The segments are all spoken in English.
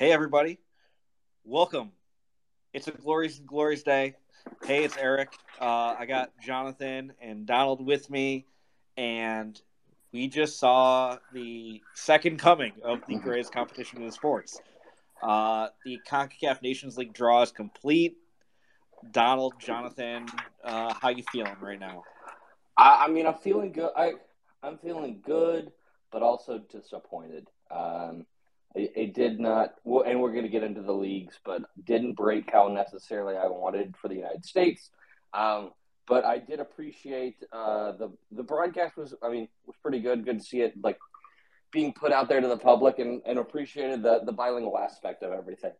Hey, everybody. Welcome. It's a glorious, glorious day. Hey, it's Eric. Uh, I got Jonathan and Donald with me, and we just saw the second coming of the greatest competition in sports. Uh, the CONCACAF Nations League draw is complete. Donald, Jonathan, uh, how you feeling right now? I, I mean, I'm feeling good. I, I'm feeling good, but also disappointed. Um, it, did not, and we're going to get into the leagues, but didn't break how necessarily I wanted for the United States. Um, but I did appreciate uh, the the broadcast was, I mean, was pretty good. Good to see it like being put out there to the public, and, and appreciated the the bilingual aspect of everything.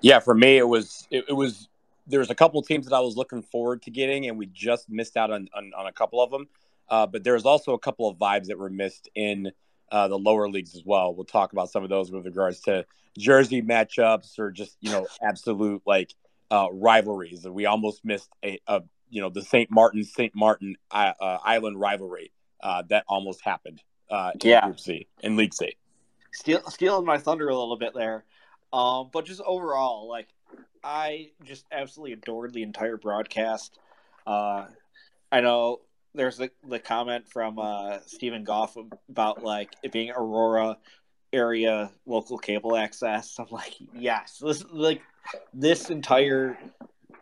Yeah, for me, it was it, it was there's a couple of teams that I was looking forward to getting, and we just missed out on on, on a couple of them. Uh, but was also a couple of vibes that were missed in uh, the lower leagues as well. We'll talk about some of those with regards to jersey matchups or just you know absolute like uh, rivalries. We almost missed a, a you know the St. Martin St. Martin uh, uh, Island rivalry uh, that almost happened. in yeah, Group C in League C. Steal, stealing my thunder a little bit there, um, but just overall, like I just absolutely adored the entire broadcast. I know there's the, the comment from uh, Steven Goff about like it being Aurora area local cable access. I'm like, yes, this like this entire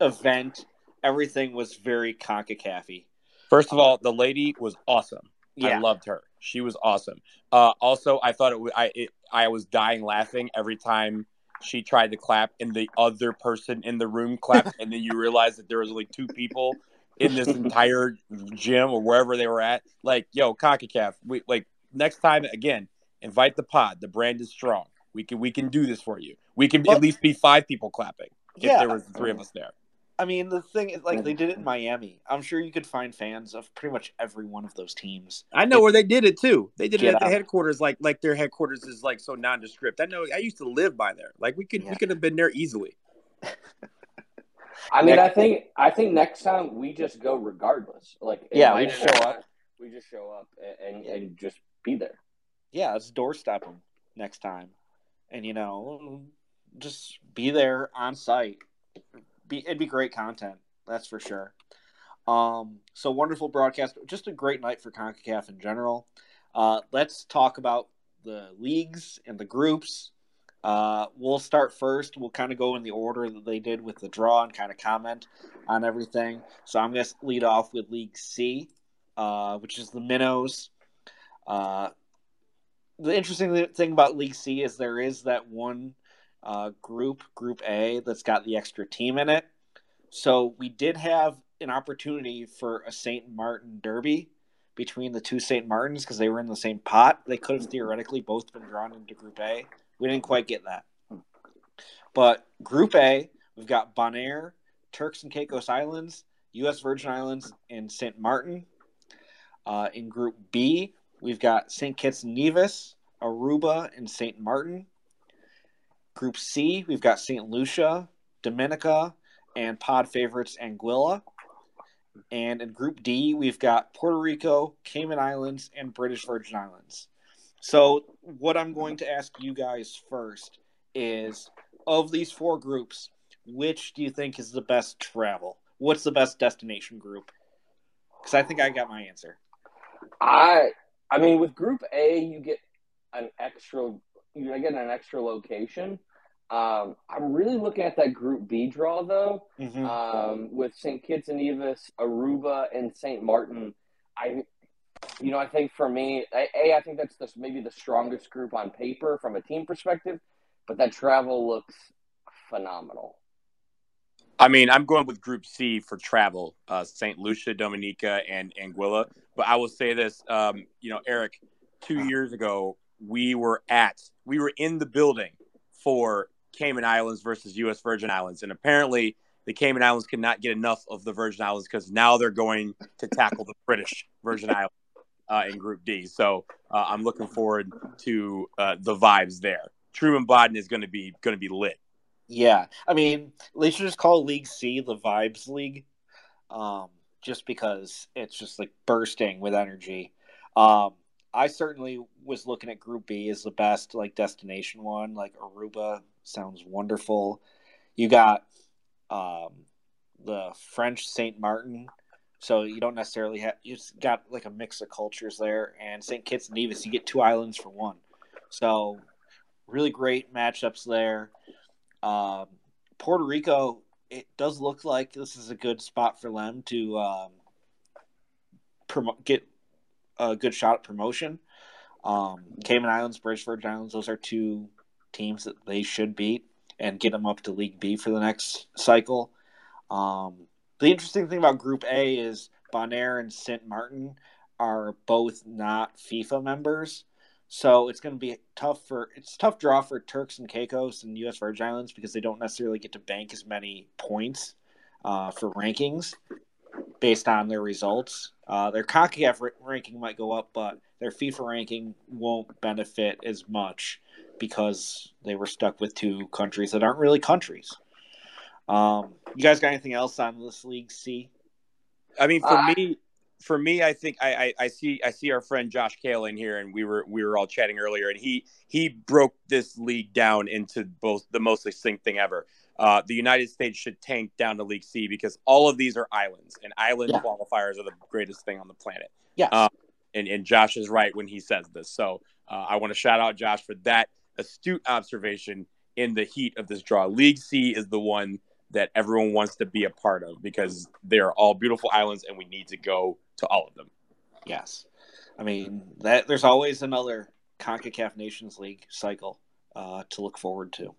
event, everything was very Concacafy. First of all, the lady was awesome. Yeah. I loved her. She was awesome. Uh, also, I thought it. I it, I was dying laughing every time she tried to clap, and the other person in the room clapped, and then you realize that there was only two people in this entire gym or wherever they were at. Like, yo, CONCACAF, we like next time again, invite the pod. The brand is strong. We can we can do this for you. We can well, at least be five people clapping if yeah, there was three of us there. I mean, the thing is, like, they did it in Miami. I'm sure you could find fans of pretty much every one of those teams. I know where they did it too. They did it at the headquarters, like, like their headquarters is like so nondescript. I know. I used to live by there. Like, we could, yeah. we could have been there easily. I mean, next, I think I think next time we just go regardless. Like, yeah, we just show up. We just show up and, and just be there. Yeah, let's doorstep them next time, and you know, just be there on site. Be it'd be great content. That's for sure. Um, so wonderful broadcast. Just a great night for Concacaf in general. Uh, let's talk about the leagues and the groups. Uh, we'll start first. We'll kind of go in the order that they did with the draw and kind of comment on everything. So I'm going to lead off with League C, uh, which is the Minnows. Uh, the interesting thing about League C is there is that one uh, group, Group A, that's got the extra team in it. So we did have an opportunity for a St. Martin derby between the two St. Martins because they were in the same pot. They could have theoretically both been drawn into Group A. We didn't quite get that. But Group A, we've got Bonaire, Turks and Caicos Islands, U.S. Virgin Islands, and St. Martin. Uh, in Group B, we've got St. Kitts and Nevis, Aruba, and St. Martin. Group C, we've got St. Lucia, Dominica, and pod favorites Anguilla. And in Group D, we've got Puerto Rico, Cayman Islands, and British Virgin Islands. So, what I'm going to ask you guys first is of these four groups, which do you think is the best travel? What's the best destination group? Because I think I got my answer. I I mean, with Group A, you get an extra you get an extra location. Um, I'm really looking at that Group B draw though, mm-hmm. um, with St. Kitts and Nevis, Aruba, and St. Martin. I you know, I think for me, a, I think that's the, maybe the strongest group on paper from a team perspective, but that travel looks phenomenal. I mean, I'm going with Group C for travel, uh, St. Lucia, Dominica, and Anguilla. But I will say this, um, you know, Eric, two years ago, we were at, we were in the building for Cayman Islands versus U.S. Virgin Islands, and apparently the Cayman Islands could not get enough of the Virgin Islands because now they're going to tackle the British Virgin Islands uh, in Group D. So uh, I'm looking forward to uh, the vibes there. Truman Bodden is going to be going to be lit. Yeah, I mean, they should just call League C the Vibes League, um, just because it's just like bursting with energy. Um, I certainly was looking at Group B as the best like destination one. Like Aruba sounds wonderful. You got um, the French Saint Martin, so you don't necessarily have you've got like a mix of cultures there. And Saint Kitts and Nevis, you get two islands for one. So really great matchups there. Um, Puerto Rico, it does look like this is a good spot for them to um, get a good shot at promotion. Um, Cayman Islands, British Virgin Islands, those are two teams that they should beat and get them up to League B for the next cycle. Um, the interesting thing about Group A is Bonaire and St. Martin are both not FIFA members. So it's going to be tough for it's tough draw for Turks and Caicos and U.S. Virgin Islands because they don't necessarily get to bank as many points uh, for rankings based on their results. Uh, their CONCACAF ranking might go up, but their FIFA ranking won't benefit as much because they were stuck with two countries that aren't really countries. Um, you guys got anything else on this league C? I mean, for uh, me, for me, I think I, I, I, see I see our friend Josh Kale in here, and we were we were all chatting earlier, and he he broke this league down into both the most succinct thing ever. Uh, the United States should tank down to League C because all of these are islands, and island yeah. qualifiers are the greatest thing on the planet. Yeah, um, and and Josh is right when he says this. So uh, I want to shout out Josh for that astute observation in the heat of this draw. League C is the one that everyone wants to be a part of because they are all beautiful islands, and we need to go to all of them. Yes, I mean that. There's always another Concacaf Nations League cycle uh, to look forward to.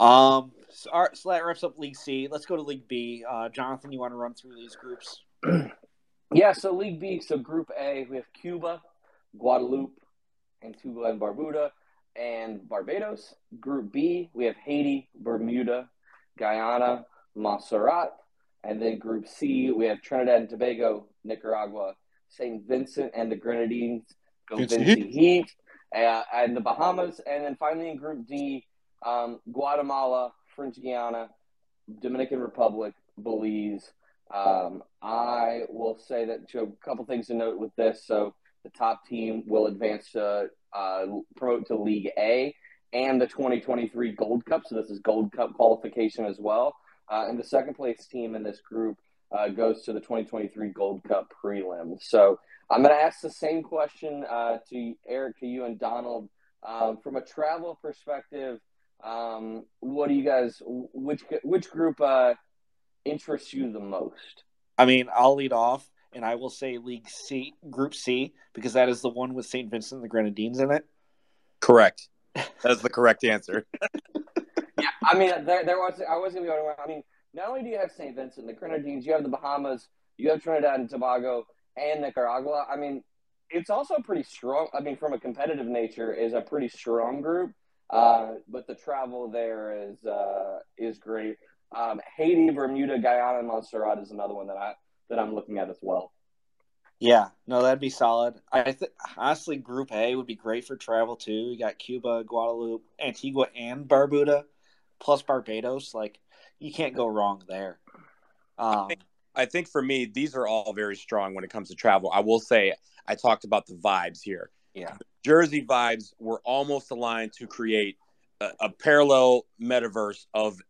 Um, so, our, so, that wraps up League C. Let's go to League B. Uh, Jonathan, you want to run through these groups? yeah. So League B. So Group A, we have Cuba, Guadeloupe, Antigua and Barbuda, and Barbados. Group B, we have Haiti, Bermuda, Guyana, Montserrat, and then Group C, we have Trinidad and Tobago, Nicaragua, St. Vincent and the Grenadines, Go Vincy Heat, uh, and the Bahamas. And then finally in Group D, um, Guatemala, French Guiana, Dominican Republic, Belize. Um, I will say that to a couple things to note with this. So the top team will advance to uh, promote to League A and the 2023 Gold Cup. So this is Gold Cup qualification as well. Uh, and the second place team in this group uh, goes to the 2023 Gold Cup prelim. So I'm going to ask the same question uh, to Eric, to you, and Donald. Um, from a travel perspective, um, what do you guys? Which which group uh, interests you the most? I mean, I'll lead off, and I will say League C, Group C, because that is the one with St. Vincent and the Grenadines in it. Correct. That's the correct answer. yeah, I mean, there, there was I was gonna be. I mean, not only do you have St. Vincent, the Grenadines, you have the Bahamas, you have Trinidad and Tobago, and Nicaragua. I mean, it's also pretty strong. I mean, from a competitive nature, is a pretty strong group. Uh, but the travel there is uh, is great. Um, Haiti, Bermuda, Guyana, and Montserrat is another one that I that I'm looking at as well. Yeah, no, that'd be solid. I think honestly, Group A would be great for travel too. You got Cuba, Guadeloupe, Antigua, and Barbuda, plus Barbados. Like, you can't go wrong there. Um, I, think, I think for me, these are all very strong when it comes to travel. I will say, I talked about the vibes here. Yeah, the Jersey vibes were almost aligned to create a, a parallel metaverse of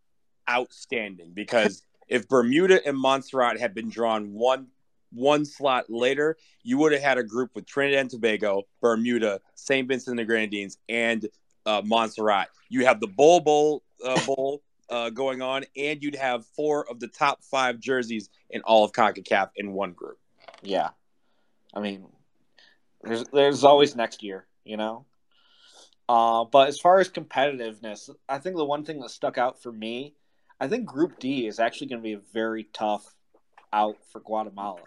outstanding because if Bermuda and Montserrat had been drawn one one slot later, you would have had a group with Trinidad and Tobago, Bermuda, St. Vincent and the Grenadines, and uh, Montserrat. You have the Bowl Bowl uh, Bowl uh, going on, and you'd have four of the top five jerseys in all of CONCACAF in one group. Yeah. I mean, there's, there's always next year, you know? Uh, but as far as competitiveness, I think the one thing that stuck out for me, I think Group D is actually going to be a very tough out for Guatemala.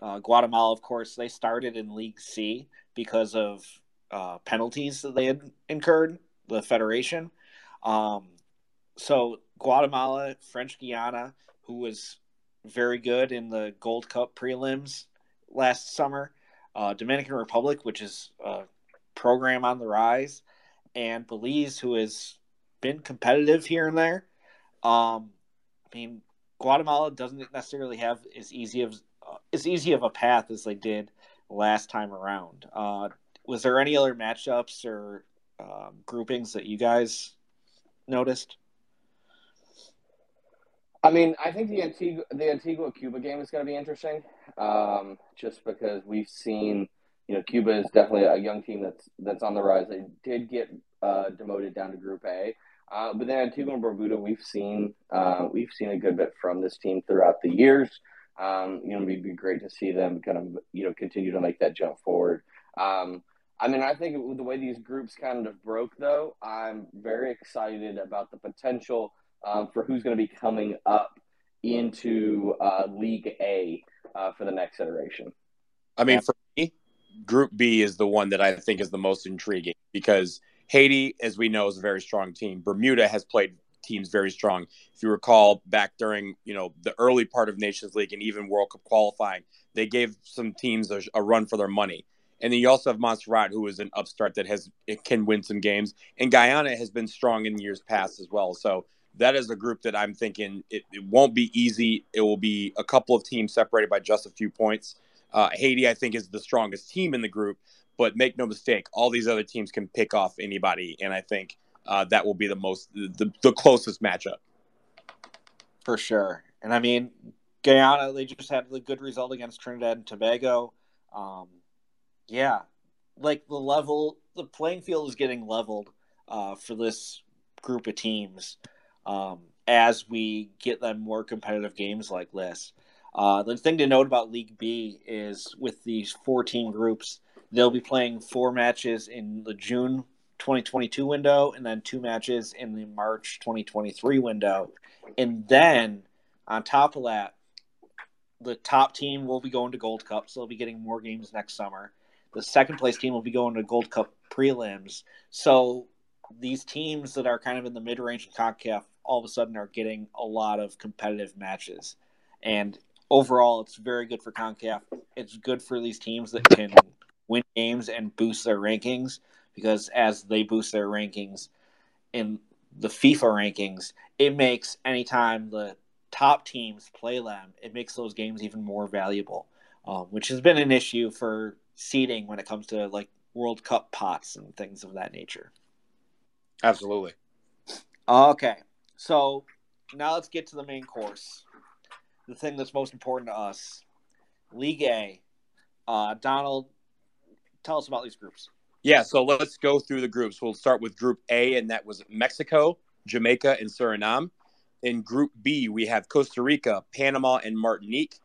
Uh, Guatemala, of course, they started in League C because of uh, penalties that they had incurred, the Federation. Um, so Guatemala, French Guiana, who was very good in the Gold Cup prelims last summer, uh, Dominican Republic, which is a program on the rise, and Belize, who has been competitive here and there. Um, I mean, Guatemala doesn't necessarily have as easy of uh, as easy of a path as they did last time around. Uh, was there any other matchups or um, groupings that you guys noticed? I mean, I think the Antigua the Antigua Cuba game is going to be interesting, um, just because we've seen, you know, Cuba is definitely a young team that's that's on the rise. They did get uh, demoted down to Group A, uh, but then Antigua and Barbuda, we've seen uh, we've seen a good bit from this team throughout the years. Um, you know, it'd be great to see them kind of you know continue to make that jump forward. Um, I mean, I think the way these groups kind of broke, though, I'm very excited about the potential um, for who's going to be coming up into uh, League A uh, for the next iteration. I mean, for me, Group B is the one that I think is the most intriguing because Haiti, as we know, is a very strong team. Bermuda has played teams very strong. If you recall back during you know the early part of Nations League and even World Cup qualifying, they gave some teams a, a run for their money. And then you also have Montserrat, who is an upstart that has it can win some games, and Guyana has been strong in years past as well. So that is a group that I'm thinking it, it won't be easy. It will be a couple of teams separated by just a few points. Uh, Haiti, I think, is the strongest team in the group, but make no mistake, all these other teams can pick off anybody, and I think uh, that will be the most the, the closest matchup for sure. And I mean, Guyana, they just had a good result against Trinidad and Tobago. Um, yeah, like the level, the playing field is getting leveled uh, for this group of teams um, as we get them more competitive games like this. Uh, the thing to note about League B is with these 14 groups, they'll be playing four matches in the June 2022 window and then two matches in the March 2023 window. And then on top of that, the top team will be going to Gold Cup, so they'll be getting more games next summer. The second place team will be going to Gold Cup prelims. So these teams that are kind of in the mid range of CONCACAF all of a sudden are getting a lot of competitive matches. And overall, it's very good for CONCACAF. It's good for these teams that can win games and boost their rankings because as they boost their rankings in the FIFA rankings, it makes anytime the top teams play them, it makes those games even more valuable, um, which has been an issue for seeding when it comes to like World Cup pots and things of that nature. Absolutely. Okay. So now let's get to the main course. The thing that's most important to us League A. Uh, Donald, tell us about these groups. Yeah, so let's go through the groups. We'll start with Group A, and that was Mexico, Jamaica, and Suriname. In Group B, we have Costa Rica, Panama, and Martinique.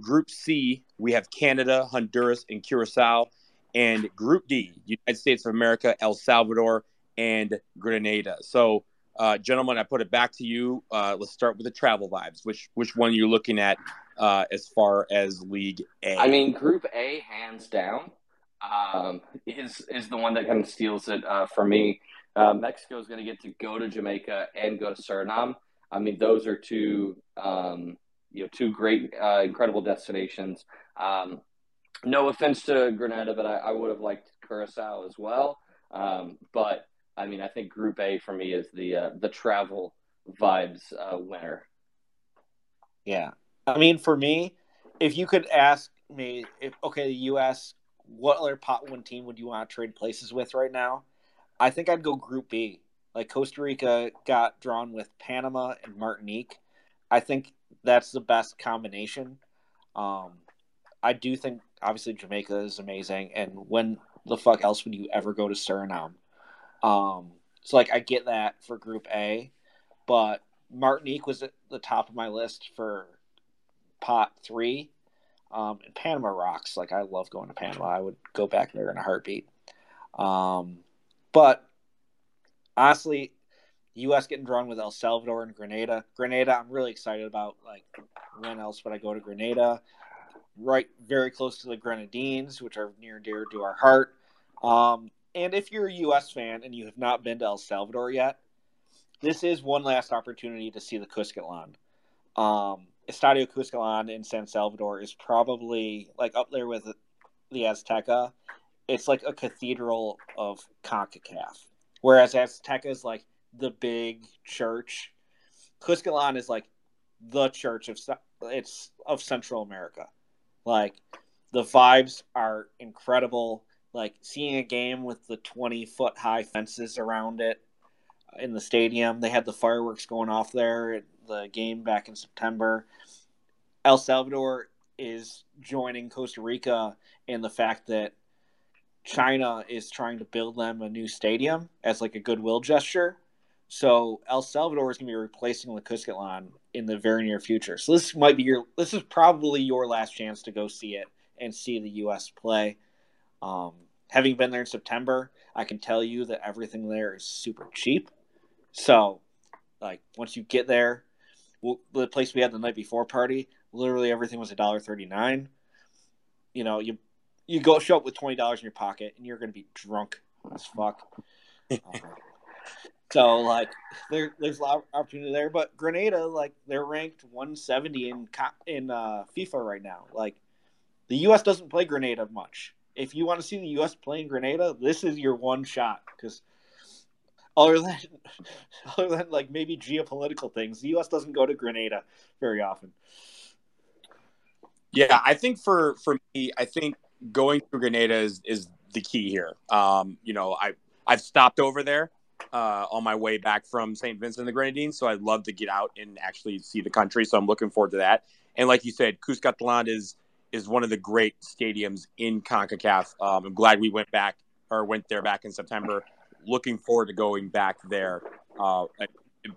Group C, we have Canada, Honduras, and Curacao. And Group D, United States of America, El Salvador, and Grenada. So, uh, gentlemen, I put it back to you. Uh, let's start with the travel vibes. Which which one are you looking at uh, as far as League A? I mean, Group A, hands down, um, is is the one that kind of steals it uh, for me. Uh, Mexico is going to get to go to Jamaica and go to Suriname. I mean, those are two um, you know two great, uh, incredible destinations. Um, no offense to Grenada, but I, I, would have liked Curacao as well. Um, but I mean, I think Group A for me is the uh, the travel vibes uh, winner. Yeah, I mean, for me, if you could ask me, if okay, the U.S. What other pot one team would you want to trade places with right now? I think I'd go Group B. Like Costa Rica got drawn with Panama and Martinique. I think that's the best combination. Um, I do think obviously Jamaica is amazing, and when the fuck else would you ever go to Suriname? Um, so like I get that for Group A, but Martinique was at the top of my list for pot three. Um, and Panama rocks. Like I love going to Panama. I would go back there in a heartbeat. Um, but honestly, U.S. getting drawn with El Salvador and Grenada. Grenada, I'm really excited about. Like, when else would I go to Grenada? Right, very close to the Grenadines, which are near and dear to our heart. Um, and if you're a U.S. fan and you have not been to El Salvador yet, this is one last opportunity to see the Cuscatlan. Um, Estadio Cuscatlan in San Salvador is probably like up there with the Azteca. It's like a cathedral of CONCACAF. Whereas Azteca is like the big church. Cuscatlan is like the church of it's of Central America. Like the vibes are incredible. Like seeing a game with the 20 foot high fences around it in the stadium. They had the fireworks going off there the game back in September. El Salvador is joining Costa Rica in the fact that China is trying to build them a new stadium as like a goodwill gesture. So El Salvador is going to be replacing the Cuscatlán in the very near future. So this might be your this is probably your last chance to go see it and see the U.S. play. Um, having been there in September, I can tell you that everything there is super cheap. So, like once you get there, the place we had the night before party, literally everything was a dollar thirty nine. You know, you you go show up with twenty dollars in your pocket, and you're going to be drunk as fuck. so like there there's a lot of opportunity there, but Grenada like they're ranked 170 in in uh, FIFA right now. Like the U.S. doesn't play Grenada much. If you want to see the U.S. playing Grenada, this is your one shot because other than other than like maybe geopolitical things, the U.S. doesn't go to Grenada very often. Yeah, I think for for me, I think going to Grenada is is the key here. Um, you know, I I've stopped over there uh, on my way back from St. Vincent and the Grenadines, so I'd love to get out and actually see the country. So I'm looking forward to that. And like you said, Cuscatlán is is one of the great stadiums in Concacaf. Um, I'm glad we went back or went there back in September looking forward to going back there. Uh, I,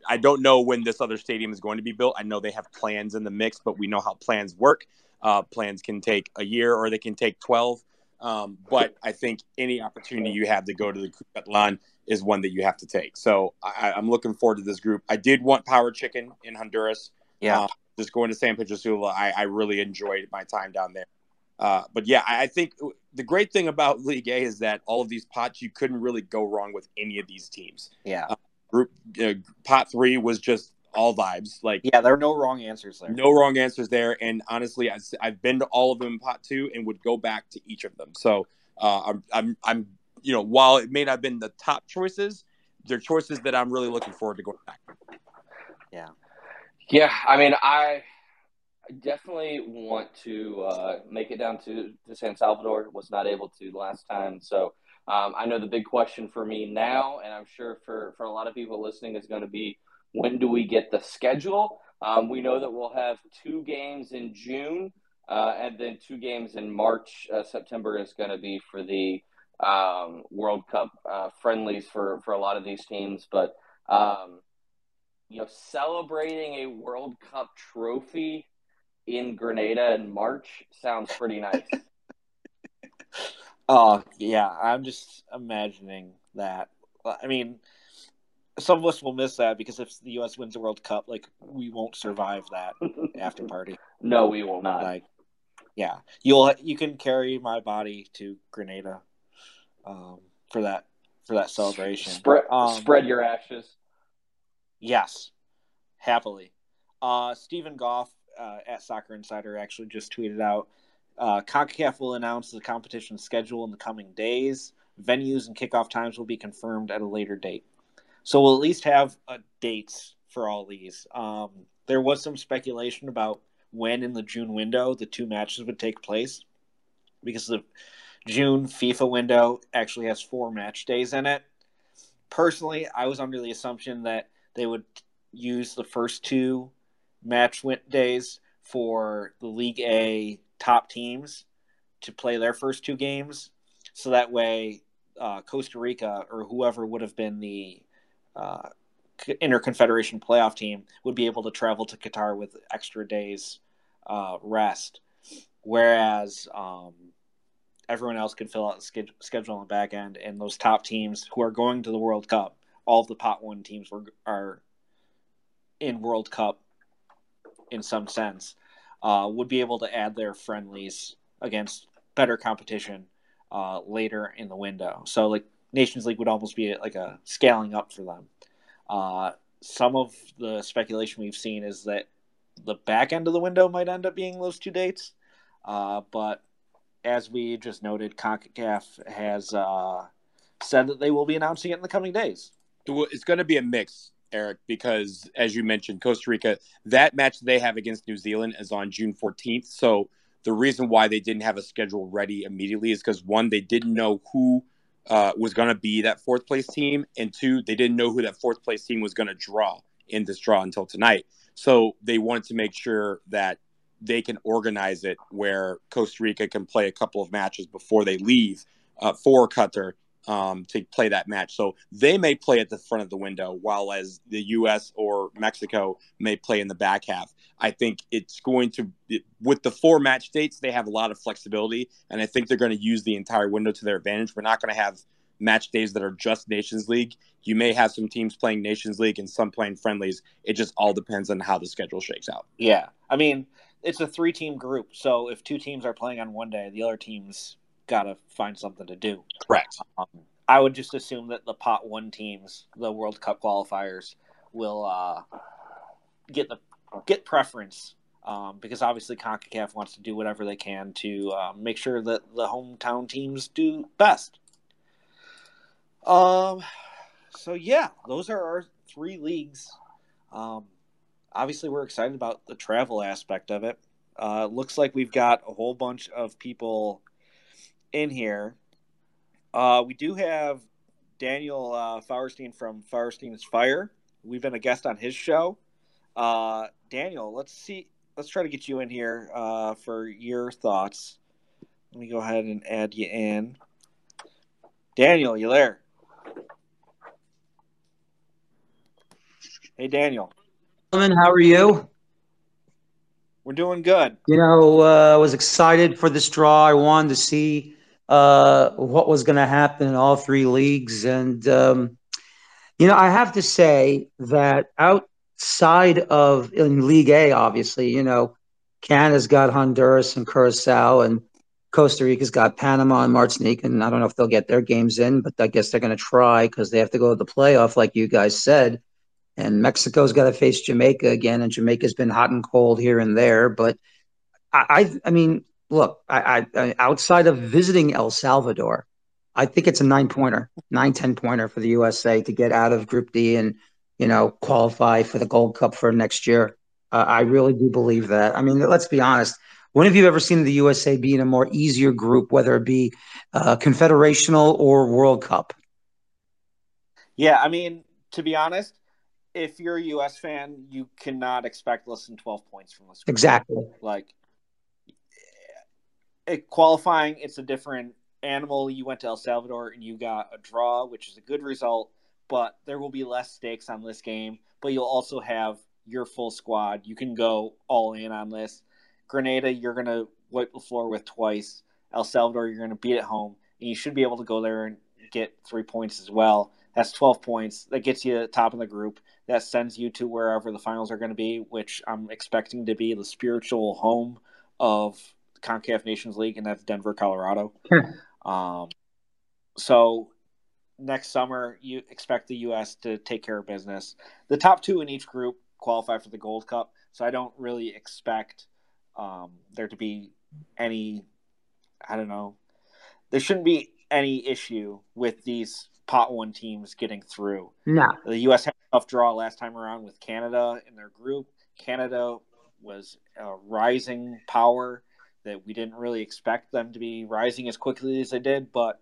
I don't know when this other stadium is going to be built. I know they have plans in the mix, but we know how plans work. Uh, plans can take a year or they can take 12. Um, but I think any opportunity you have to go to the Cuscatlán is one that you have to take. So I, am looking forward to this group. I did want Power Chicken in Honduras. Yeah. Uh, just going to San Pedro Sula, I, I really enjoyed my time down there. Uh, but yeah, I think the great thing about League A is that all of these pots you couldn't really go wrong with any of these teams. Yeah. Uh, group uh, pot three was just all vibes. Like yeah, there are no wrong answers there. No wrong answers there. And honestly, I, have been to all of them in pot two and would go back to each of them. So uh, I'm I'm I'm you know while it may not have been the top choices, they're choices that I'm really looking forward to going back. Yeah. Yeah, I mean, I I definitely want to uh, make it down to, to San Salvador. Was not able to last time, so um, I know the big question for me now, and I'm sure for for a lot of people listening, is going to be when do we get the schedule? Um, we know that we'll have two games in June, uh, and then two games in March. Uh, September is going to be for the um, World Cup uh, friendlies for for a lot of these teams, but. Um, you know, celebrating a World Cup trophy in Grenada in March sounds pretty nice. oh yeah, I'm just imagining that. I mean, some of us will miss that because if the U.S. wins the World Cup, like we won't survive that after party. No, we will not. Like, yeah, you'll you can carry my body to Grenada um, for that for that celebration. Spread um, spread your ashes. Yes, happily. Uh, Steven Goff uh, at Soccer Insider actually just tweeted out uh, CONCACAF will announce the competition schedule in the coming days. Venues and kickoff times will be confirmed at a later date. So we'll at least have uh, dates for all these. Um, there was some speculation about when in the June window the two matches would take place because the June FIFA window actually has four match days in it. Personally, I was under the assumption that they would use the first two match win days for the League A top teams to play their first two games. So that way, uh, Costa Rica or whoever would have been the uh, interconfederation playoff team would be able to travel to Qatar with extra days uh, rest, whereas um, everyone else can fill out the schedule on the back end. And those top teams who are going to the World Cup, all of the pot one teams were are in World Cup in some sense, uh, would be able to add their friendlies against better competition uh, later in the window. So like Nations League would almost be like a scaling up for them. Uh, some of the speculation we've seen is that the back end of the window might end up being those two dates, uh, but as we just noted, CONCACAF has uh, said that they will be announcing it in the coming days. It's going to be a mix. Eric, because as you mentioned, Costa Rica, that match they have against New Zealand is on June 14th. So the reason why they didn't have a schedule ready immediately is because one, they didn't know who uh, was going to be that fourth place team, and two, they didn't know who that fourth place team was going to draw in this draw until tonight. So they wanted to make sure that they can organize it where Costa Rica can play a couple of matches before they leave uh, for Qatar um, to play that match. So they may play at the front of the window, while as the U.S. or Mexico may play in the back half. I think it's going to with the four match dates, they have a lot of flexibility, and I think they're going to use the entire window to their advantage. We're not going to have match days that are just Nations League. You may have some teams playing Nations League and some playing friendlies. It just all depends on how the schedule shakes out. Yeah. I mean, it's a three team group. So if two teams are playing on one day, the other team's got to find something to do. Correct. Um, I would just assume that the pot one teams, the World Cup qualifiers, will uh, get the get preference um, because obviously CONCACAF wants to do whatever they can to uh, make sure that the hometown teams do best. Um, so yeah, those are our three leagues. Um, obviously, we're excited about the travel aspect of it. Uh, looks like we've got a whole bunch of people in here. Uh, we do have Daniel uh, Fauerstein from Fauerstein's Fire. We've been a guest on his show. Uh, Daniel, let's see. Let's try to get you in here uh, for your thoughts. Let me go ahead and add you in. Daniel, you there? Hey, Daniel. Gentlemen, how are you? We're doing good. You know, uh, I was excited for this draw. I wanted to see uh, what was going to happen in all three leagues. And, um, you know, I have to say that outside of in League A, obviously, you know, Canada's got Honduras and Curacao, and Costa Rica's got Panama and Martinique. And I don't know if they'll get their games in, but I guess they're going to try because they have to go to the playoff, like you guys said and Mexico's got to face Jamaica again, and Jamaica's been hot and cold here and there. But I, I, I mean, look, I, I, outside of visiting El Salvador, I think it's a nine pointer, nine ten pointer for the USA to get out of Group D and you know qualify for the Gold Cup for next year. Uh, I really do believe that. I mean, let's be honest. When have you ever seen the USA be in a more easier group, whether it be uh, confederational or World Cup? Yeah, I mean, to be honest, if you're a U.S. fan, you cannot expect less than 12 points from this. Group. Exactly. Like it, qualifying, it's a different animal. You went to El Salvador and you got a draw, which is a good result, but there will be less stakes on this game. But you'll also have your full squad. You can go all in on this. Grenada, you're going to wipe the floor with twice. El Salvador, you're going to beat at home. And you should be able to go there and get three points as well. That's 12 points. That gets you top of the group. That sends you to wherever the finals are going to be, which I'm expecting to be the spiritual home of CONCACAF Nations League, and that's Denver, Colorado. um, so next summer, you expect the U.S. to take care of business. The top two in each group qualify for the Gold Cup, so I don't really expect um, there to be any. I don't know. There shouldn't be any issue with these pot one teams getting through. No. The U.S. had a tough draw last time around with Canada in their group. Canada was a rising power that we didn't really expect them to be rising as quickly as they did, but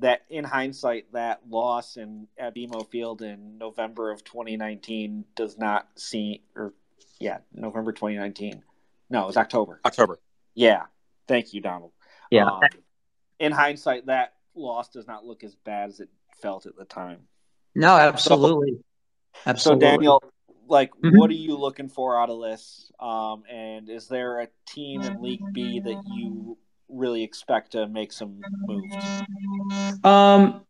that in hindsight, that loss in at BMO Field in November of 2019 does not seem, or yeah, November 2019. No, it was October. October. Yeah. Thank you, Donald. Yeah. Um, in hindsight, that loss does not look as bad as it felt at the time. No, absolutely. So, absolutely. So, Daniel, like, mm-hmm. what are you looking for out of this? Um, and is there a team in League B that you really expect to make some moves? Um,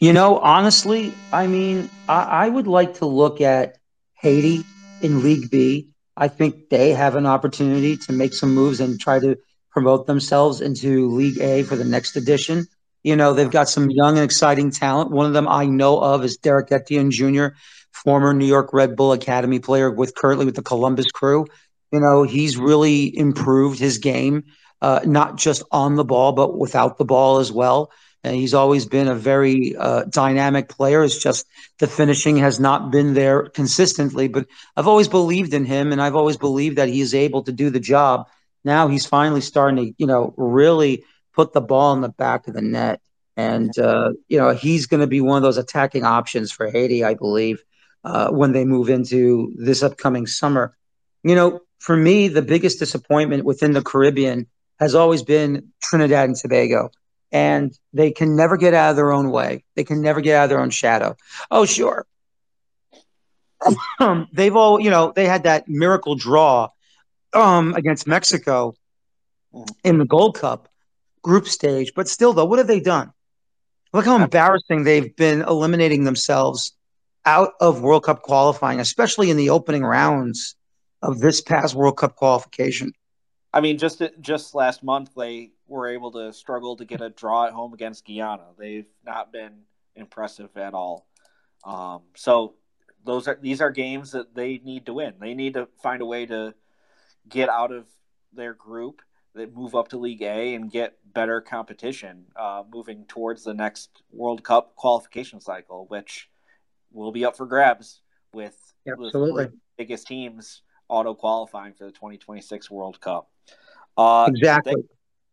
you know, honestly, I mean, I, I would like to look at Haiti in League B. I think they have an opportunity to make some moves and try to promote themselves into League A for the next edition. You know, they've got some young and exciting talent. One of them I know of is Derrick Etienne Jr., former New York Red Bull Academy player with currently with the Columbus Crew. You know, he's really improved his game, uh, not just on the ball, but without the ball as well. And he's always been a very uh, dynamic player. It's just the finishing has not been there consistently. But I've always believed in him, and I've always believed that he is able to do the job. now he's finally starting to, you know, really put the ball in the back of the net. And, uh, you know, he's going to be one of those attacking options for Haiti, I believe, uh, when they move into this upcoming summer. You know, for me, the biggest disappointment within the Caribbean has always been Trinidad and Tobago. And they can never get out of their own way. They can never get out of their own shadow. Oh, sure. they've all, you know, they had that miracle draw um, against Mexico in the Gold Cup group stage. But still, though, what have they done? Look how embarrassing they've been eliminating themselves out of World Cup qualifying, especially in the opening rounds of this past World Cup qualification. I mean, just just last month they were able to struggle to get a draw at home against Guyana. They've not been impressive at all. Um, so those are these are games that they need to win. They need to find a way to get out of their group, that move up to League A and get better competition uh, moving towards the next World Cup qualification cycle, which will be up for grabs with, Absolutely. with the biggest teams auto qualifying for the 2026 World Cup. Uh, exactly. Thanks,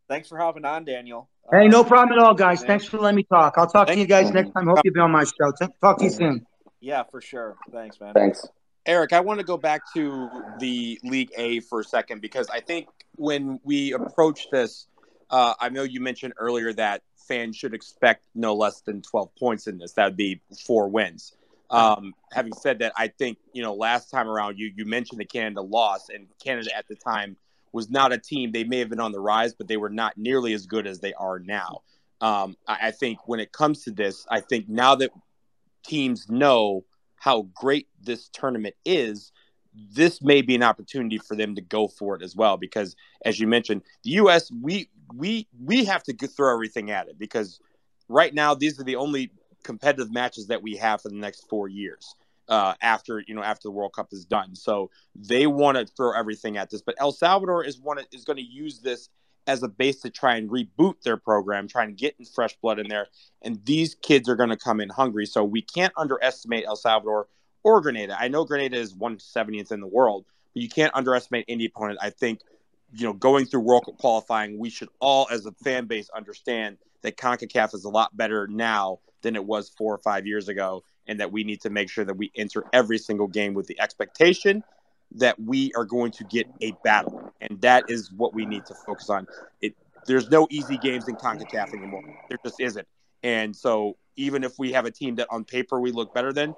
thanks for hopping on, Daniel. Hey, no uh, problem at all, guys. Thanks for letting me talk. I'll talk to you guys next time. Hope you'll be on my show. Talk to you soon. Yeah, for sure. Thanks, man. Thanks. Eric, I want to go back to the League A for a second because I think when we approach this, uh, I know you mentioned earlier that fans should expect no less than 12 points in this. That would be four wins. Um, having said that, I think you know last time around you you mentioned the Canada loss, and Canada at the time was not a team. They may have been on the rise, but they were not nearly as good as they are now. Um, I, I think when it comes to this, I think now that teams know how great this tournament is, this may be an opportunity for them to go for it as well. Because as you mentioned, the U.S. we we we have to throw everything at it because right now these are the only competitive matches that we have for the next four years. Uh, after you know after the World Cup is done, so they want to throw everything at this. But El Salvador is one is going to use this as a base to try and reboot their program, try and get fresh blood in there. And these kids are going to come in hungry. So we can't underestimate El Salvador or Grenada. I know Grenada is 170th in the world, but you can't underestimate any opponent. I think, you know, going through World Cup qualifying, we should all, as a fan base, understand that CONCACAF is a lot better now than it was four or five years ago, and that we need to make sure that we enter every single game with the expectation that we are going to get a battle, and that is what we need to focus on. It there's no easy games in Concacaf anymore. There just isn't. And so even if we have a team that on paper we look better than,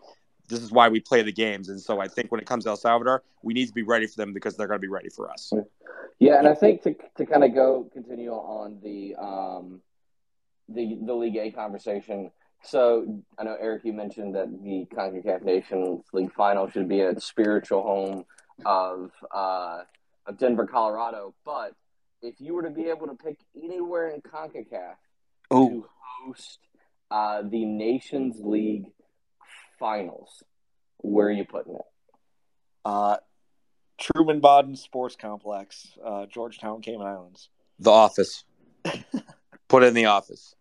this is why we play the games. And so I think when it comes to El Salvador, we need to be ready for them because they're going to be ready for us. Yeah, and I think to, to kind of go continue on the um, the the League A conversation. So I know Eric, you mentioned that the Concacaf Nations League final should be a spiritual home of uh, of Denver, Colorado. But if you were to be able to pick anywhere in Concacaf Ooh. to host uh, the Nations League finals, where are you putting it? Uh, Truman Bodden Sports Complex, uh, Georgetown, Cayman Islands. The office. Put it in the office.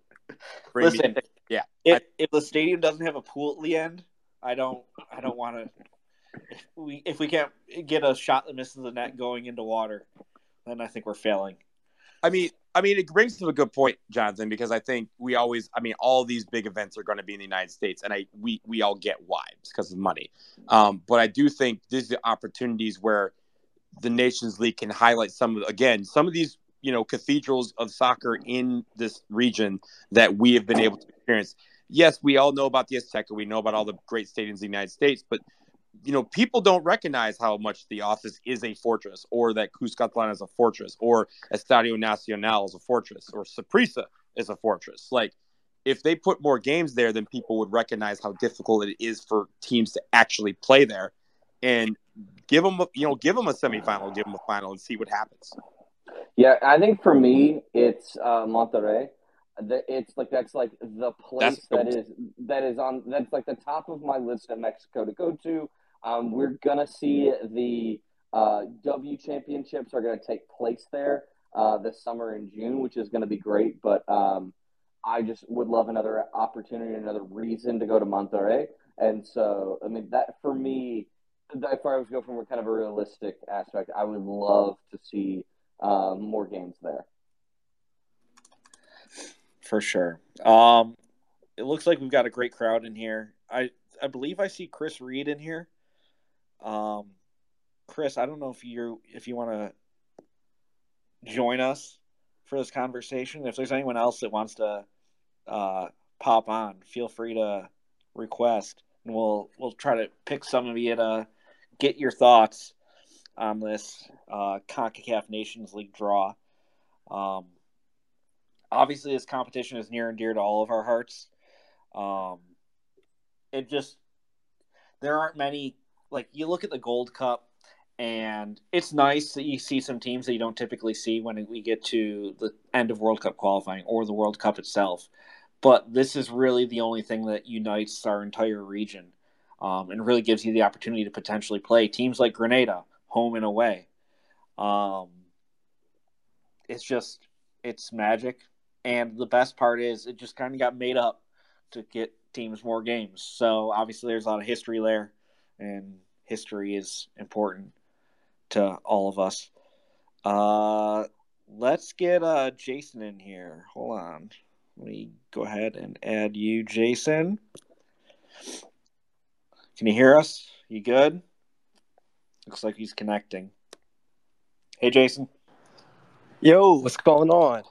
Bring Listen, me, yeah. If, if the stadium doesn't have a pool at the end, I don't. I don't want to if we if we can't get a shot that misses the net going into water, then I think we're failing. I mean, I mean, it brings to a good point, Jonathan, because I think we always, I mean, all these big events are going to be in the United States, and I we we all get why because of money. Um, but I do think these are opportunities where the Nations League can highlight some of again some of these you know cathedrals of soccer in this region that we have been able to experience. Yes, we all know about the Azteca, we know about all the great stadiums in the United States, but you know, people don't recognize how much the office is a fortress, or that Cuscatlan is a fortress, or Estadio Nacional is a fortress, or Saprissa is a fortress. Like, if they put more games there, then people would recognize how difficult it is for teams to actually play there, and give them, you know, give them a semifinal, give them a final, and see what happens. Yeah, I think for me, it's uh, Monterrey. It's like that's like the place that's that is that is on that's like the top of my list of Mexico to go to um, we're gonna see the uh, W championships are gonna take place there uh, this summer in June, which is gonna be great. But um, I just would love another opportunity, another reason to go to Monterrey. And so, I mean, that for me, if I was go from a kind of a realistic aspect, I would love to see um, more games there. For sure. Um, it looks like we've got a great crowd in here. I I believe I see Chris Reed in here. Um, Chris, I don't know if you if you want to join us for this conversation. If there's anyone else that wants to uh, pop on, feel free to request, and we'll we'll try to pick some of you to get your thoughts on this uh, Concacaf Nations League draw. Um, obviously, this competition is near and dear to all of our hearts. Um, it just there aren't many like you look at the Gold Cup, and it's nice that you see some teams that you don't typically see when we get to the end of World Cup qualifying or the World Cup itself. But this is really the only thing that unites our entire region, um, and really gives you the opportunity to potentially play teams like Grenada, home and away. Um, it's just it's magic, and the best part is it just kind of got made up to get teams more games. So obviously there's a lot of history there, and history is important to all of us. Uh, let's get uh, Jason in here. Hold on. Let me go ahead and add you, Jason. Can you hear us? You good? Looks like he's connecting. Hey, Jason. Yo, what's going on?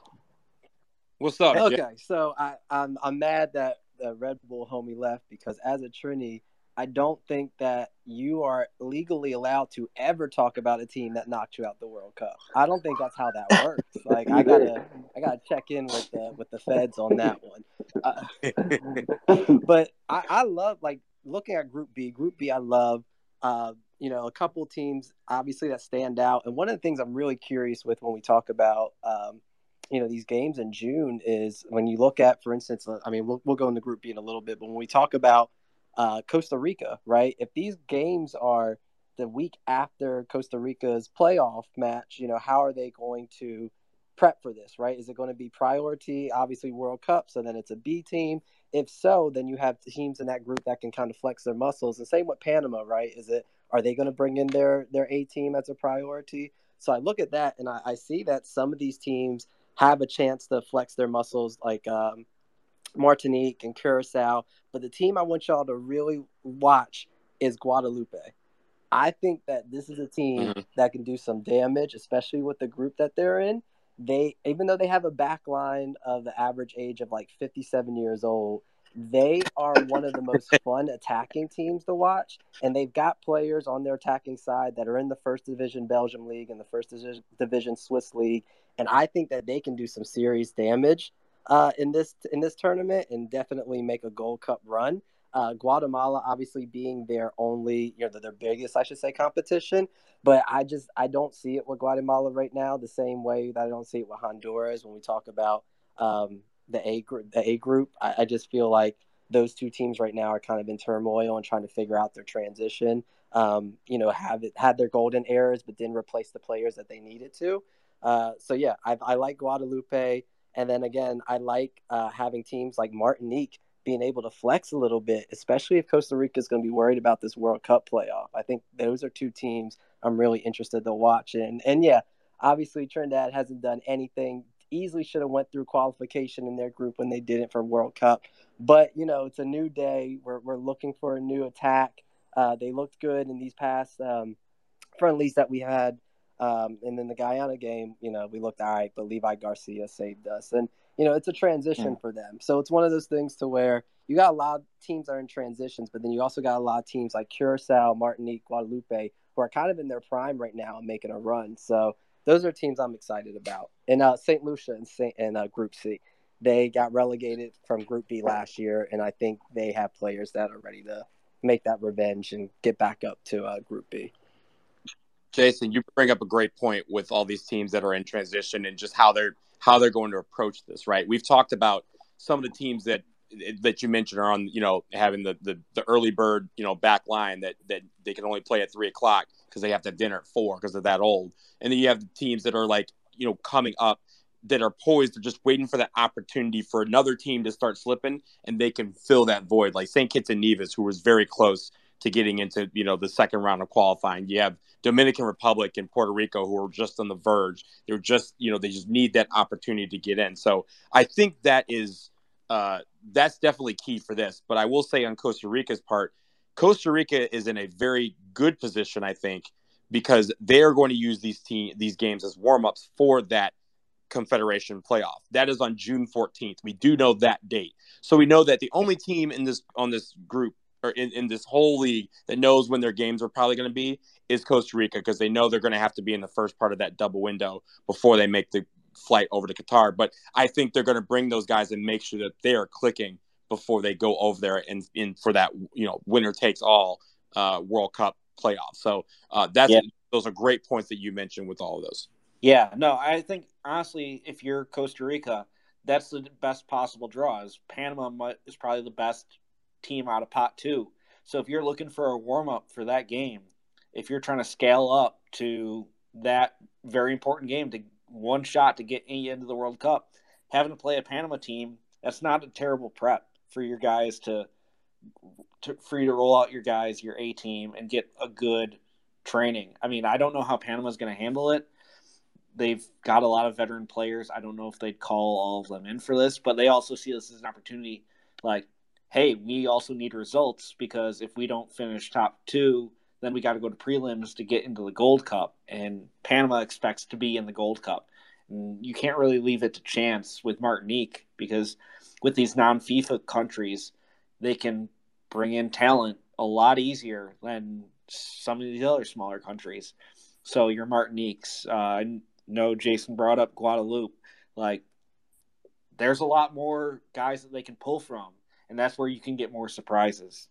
What's up? Okay, so I, I'm I'm mad that the Red Bull homie left because as a Trini, I don't think that you are legally allowed to ever talk about a team that knocked you out the World Cup. I don't think that's how that works. Like I gotta, I gotta check in with the with the feds on that one. Uh, but I, I love like looking at Group B. Group B, I love. Uh, you know, a couple teams obviously that stand out, and one of the things I'm really curious with when we talk about um, you know these games in June is when you look at, for instance, uh, I mean, we'll we'll go into Group B in a little bit, but when we talk about uh, Costa Rica, right? If these games are the week after Costa Rica's playoff match, you know, how are they going to prep for this, right? Is it going to be priority, obviously World Cup, so then it's a B team? If so, then you have teams in that group that can kind of flex their muscles. And same with Panama, right? Is it are they going to bring in their their A team as a priority? So I look at that and I, I see that some of these teams have a chance to flex their muscles, like um, Martinique and Curacao. But the team I want y'all to really watch is Guadeloupe. I think that this is a team mm-hmm. that can do some damage, especially with the group that they're in. They, even though they have a back line of the average age of like 57 years old, they are one of the most fun attacking teams to watch, and they've got players on their attacking side that are in the first division Belgium league and the first division Swiss league, and I think that they can do some serious damage uh, in this in this tournament and definitely make a Gold Cup run. Uh, Guatemala, obviously being their only, you know, their biggest, I should say, competition. But I just I don't see it with Guatemala right now the same way that I don't see it with Honduras when we talk about um, the A group. The A group, I, I, just feel like those two teams right now are kind of in turmoil and trying to figure out their transition. Um, you know, have it had their golden eras, but didn't replace the players that they needed to. Uh, so yeah, I, I, like Guadeloupe, and then again, I like uh, having teams like Martinique being able to flex a little bit, especially if Costa Rica is going to be worried about this World Cup playoff. I think those are two teams I'm really interested to watch. And and yeah, obviously Trinidad hasn't done anything easily should have went through qualification in their group when they didn't for World Cup. But you know, it's a new day. We're we're looking for a new attack. Uh, they looked good in these past um, friendlies that we had. Um, and then the Guyana game, you know, we looked all right, but Levi Garcia saved us. And, you know, it's a transition for them. So it's one of those things to where you got a lot of teams that are in transitions, but then you also got a lot of teams like Curacao, Martinique, Guadeloupe, who are kind of in their prime right now and making a run. So those are teams I'm excited about. And uh, St. Lucia and Saint and uh, Group C, they got relegated from Group B last year, and I think they have players that are ready to make that revenge and get back up to uh, Group B. Jason, you bring up a great point with all these teams that are in transition and just how they're how they're going to approach this. Right? We've talked about some of the teams that that you mentioned are on you know having the the, the early bird you know back line that that they can only play at three o'clock because they have to have dinner at four because they're that old and then you have the teams that are like you know coming up that are poised they're just waiting for that opportunity for another team to start slipping and they can fill that void like st kitts and nevis who was very close to getting into you know the second round of qualifying. You have Dominican Republic and Puerto Rico who are just on the verge. They're just you know they just need that opportunity to get in. So I think that is uh, that's definitely key for this. But I will say on Costa Rica's part, Costa Rica is in a very good position, I think, because they are going to use these team these games as warm ups for that Confederation playoff. That is on June 14th. We do know that date. So we know that the only team in this on this group or in, in this whole league that knows when their games are probably going to be is Costa Rica because they know they're going to have to be in the first part of that double window before they make the flight over to Qatar. But I think they're going to bring those guys and make sure that they are clicking before they go over there and in for that you know winner takes all uh, World Cup playoff. So uh, that's yeah. those are great points that you mentioned with all of those. Yeah, no, I think honestly, if you're Costa Rica, that's the best possible draw. Is Panama is probably the best team out of pot two. So if you're looking for a warm up for that game, if you're trying to scale up to that very important game to one shot to get into the World Cup, having to play a Panama team, that's not a terrible prep for your guys to, to for you to roll out your guys, your A team, and get a good training. I mean, I don't know how Panama's going to handle it they've got a lot of veteran players. I don't know if they'd call all of them in for this, but they also see this as an opportunity. Like, hey, we also need results because if we don't finish top two, then we got to go to prelims to get into the Gold Cup, and Panama expects to be in the Gold Cup. And you can't really leave it to chance with Martinique because with these non-FIFA countries, they can bring in talent a lot easier than some of these other smaller countries. So your Martiniques, uh, know Jason brought up Guadeloupe. Like, there's a lot more guys that they can pull from, and that's where you can get more surprises.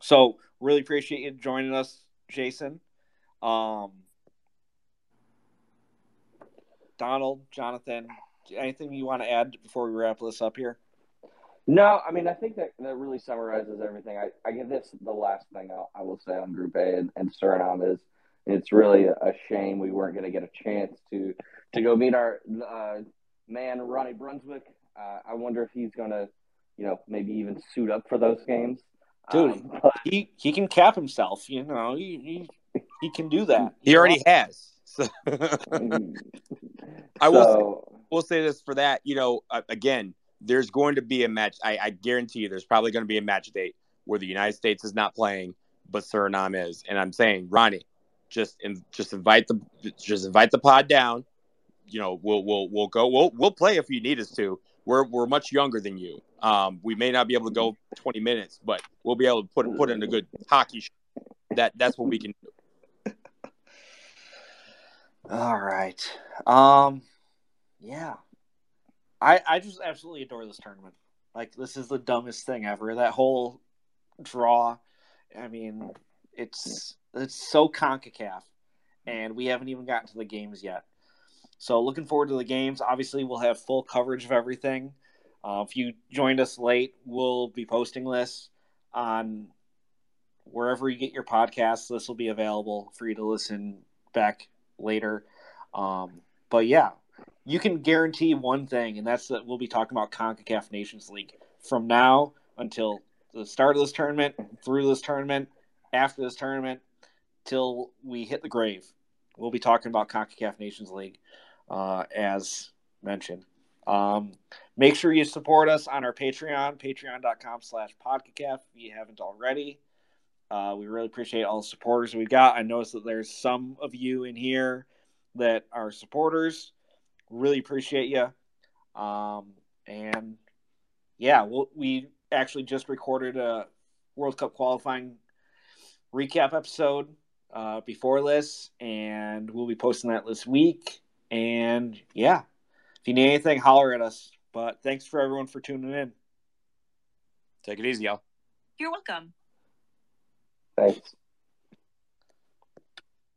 So, really appreciate you joining us, Jason. Um, Donald, Jonathan, anything you want to add before we wrap this up here? No, I mean, I think that, that really summarizes everything. I, I give this the last thing I'll, I will say on Group A and, and Suriname is it's really a shame we weren't going to get a chance to to go meet our uh, man Ronnie Brunswijk. Uh, I wonder if he's going to, you know, maybe even suit up for those games. Dude, um, but... he he can cap himself. You know, he he, he can do that. He already has. So I will so... will say this for that. You know, uh, again, there's going to be a match. I, I guarantee you, there's probably going to be a match date where the United States is not playing, but Suriname is. And I'm saying, Ronnie, just in, just invite the just invite the pod down. You know, we'll we'll we'll go. We'll we'll play if you need us to. We're we're much younger than you. Um, we may not be able to go 20 minutes, but we'll be able to put put in a good hockey. Show. That that's what we can do. All right. Um, yeah. I I just absolutely adore this tournament. Like this is the dumbest thing ever. That whole draw. I mean, it's it's so CONCACAF, and we haven't even gotten to the games yet. So looking forward to the games. Obviously, we'll have full coverage of everything. Uh, if you joined us late, we'll be posting this on wherever you get your podcasts. This will be available for you to listen back later. Um, but yeah, you can guarantee one thing, and that's that we'll be talking about CONCACAF Nations League from now until the start of this tournament, through this tournament, after this tournament, till we hit the grave. We'll be talking about CONCACAF Nations League, uh, as mentioned. Um, make sure you support us on our Patreon, patreon.com slash podcacaf if you haven't already. Uh, we really appreciate all the supporters we've got. I noticed that there's some of you in here that are supporters. Really appreciate you. Um, and yeah, we'll, we actually just recorded a World Cup qualifying recap episode uh, before this, and we'll be posting that this week. And yeah, if you need anything, holler at us. But thanks for everyone for tuning in. Take it easy, y'all. You're welcome. Thanks.